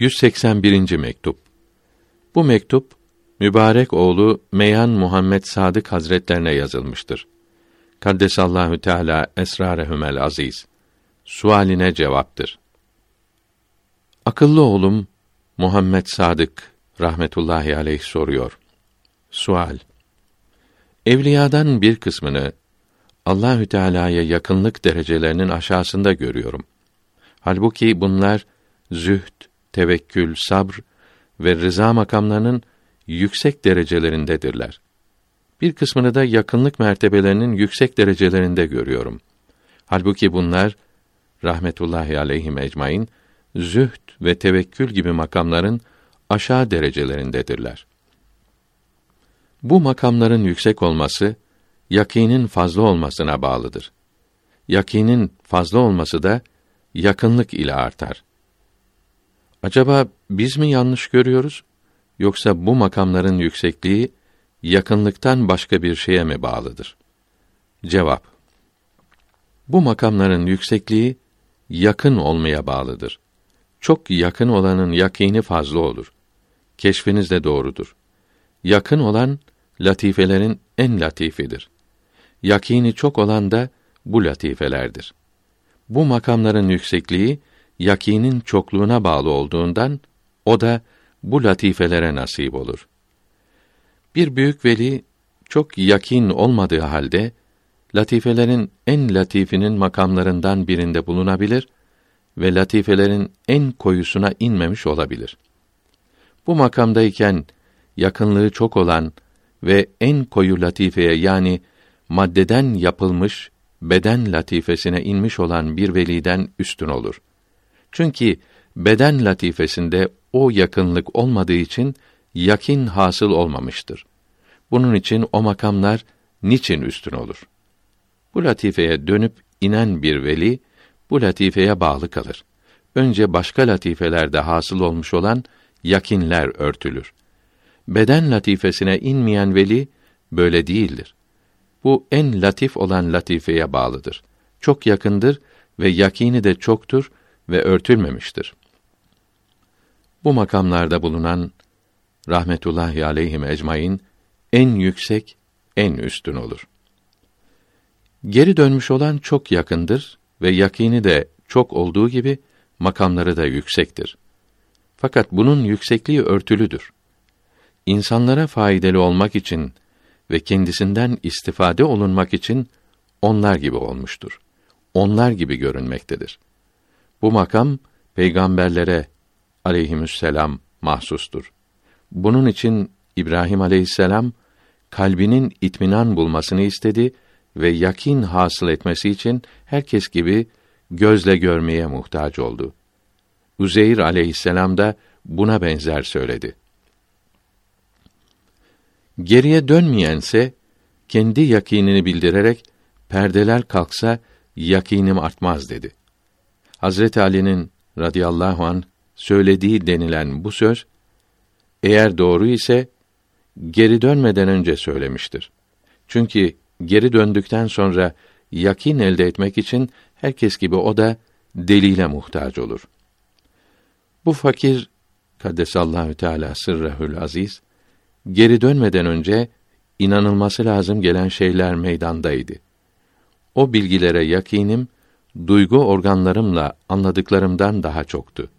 181. mektup. Bu mektup mübarek oğlu Meyhan Muhammed Sadık Hazretlerine yazılmıştır. Kaddesallahu Teala esrarehumel aziz. Sualine cevaptır. Akıllı oğlum Muhammed Sadık rahmetullahi aleyh soruyor. Sual: Evliyadan bir kısmını Allahü Teala'ya yakınlık derecelerinin aşağısında görüyorum. Halbuki bunlar zühd, tevekkül, sabr ve rıza makamlarının yüksek derecelerindedirler. Bir kısmını da yakınlık mertebelerinin yüksek derecelerinde görüyorum. Halbuki bunlar rahmetullahi aleyhim ecmaîn zühd ve tevekkül gibi makamların aşağı derecelerindedirler. Bu makamların yüksek olması yakinin fazla olmasına bağlıdır. Yakinin fazla olması da yakınlık ile artar. Acaba biz mi yanlış görüyoruz yoksa bu makamların yüksekliği yakınlıktan başka bir şeye mi bağlıdır? Cevap Bu makamların yüksekliği yakın olmaya bağlıdır. Çok yakın olanın yakini fazla olur. Keşfiniz de doğrudur. Yakın olan latifelerin en latifidir. Yakini çok olan da bu latifelerdir. Bu makamların yüksekliği yakinin çokluğuna bağlı olduğundan o da bu latifelere nasip olur. Bir büyük veli çok yakin olmadığı halde latifelerin en latifinin makamlarından birinde bulunabilir ve latifelerin en koyusuna inmemiş olabilir. Bu makamdayken yakınlığı çok olan ve en koyu latifeye yani maddeden yapılmış beden latifesine inmiş olan bir veliden üstün olur. Çünkü beden latifesinde o yakınlık olmadığı için yakin hasıl olmamıştır. Bunun için o makamlar niçin üstün olur? Bu latifeye dönüp inen bir veli bu latifeye bağlı kalır. Önce başka latifelerde hasıl olmuş olan yakinler örtülür. Beden latifesine inmeyen veli böyle değildir. Bu en latif olan latifeye bağlıdır. Çok yakındır ve yakini de çoktur ve örtülmemiştir. Bu makamlarda bulunan rahmetullahi aleyhim ecmaîn en yüksek, en üstün olur. Geri dönmüş olan çok yakındır ve yakini de çok olduğu gibi makamları da yüksektir. Fakat bunun yüksekliği örtülüdür. İnsanlara faydalı olmak için ve kendisinden istifade olunmak için onlar gibi olmuştur. Onlar gibi görünmektedir. Bu makam peygamberlere aleyhisselam mahsustur. Bunun için İbrahim aleyhisselam kalbinin itminan bulmasını istedi ve yakin hasıl etmesi için herkes gibi gözle görmeye muhtaç oldu. Uzeyr aleyhisselam da buna benzer söyledi. Geriye dönmeyense kendi yakinini bildirerek perdeler kalksa yakinim artmaz dedi. Hazreti Ali'nin radıyallahu an söylediği denilen bu söz eğer doğru ise geri dönmeden önce söylemiştir. Çünkü geri döndükten sonra yakin elde etmek için herkes gibi o da delile muhtaç olur. Bu fakir kaddesallahu teala sırrehül aziz geri dönmeden önce inanılması lazım gelen şeyler meydandaydı. O bilgilere yakinim duygu organlarımla anladıklarımdan daha çoktu.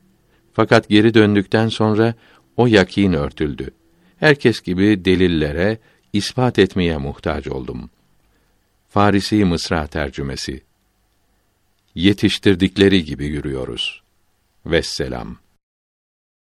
Fakat geri döndükten sonra o yakin örtüldü. Herkes gibi delillere ispat etmeye muhtaç oldum. Farisi Mısra tercümesi. Yetiştirdikleri gibi yürüyoruz. Vesselam.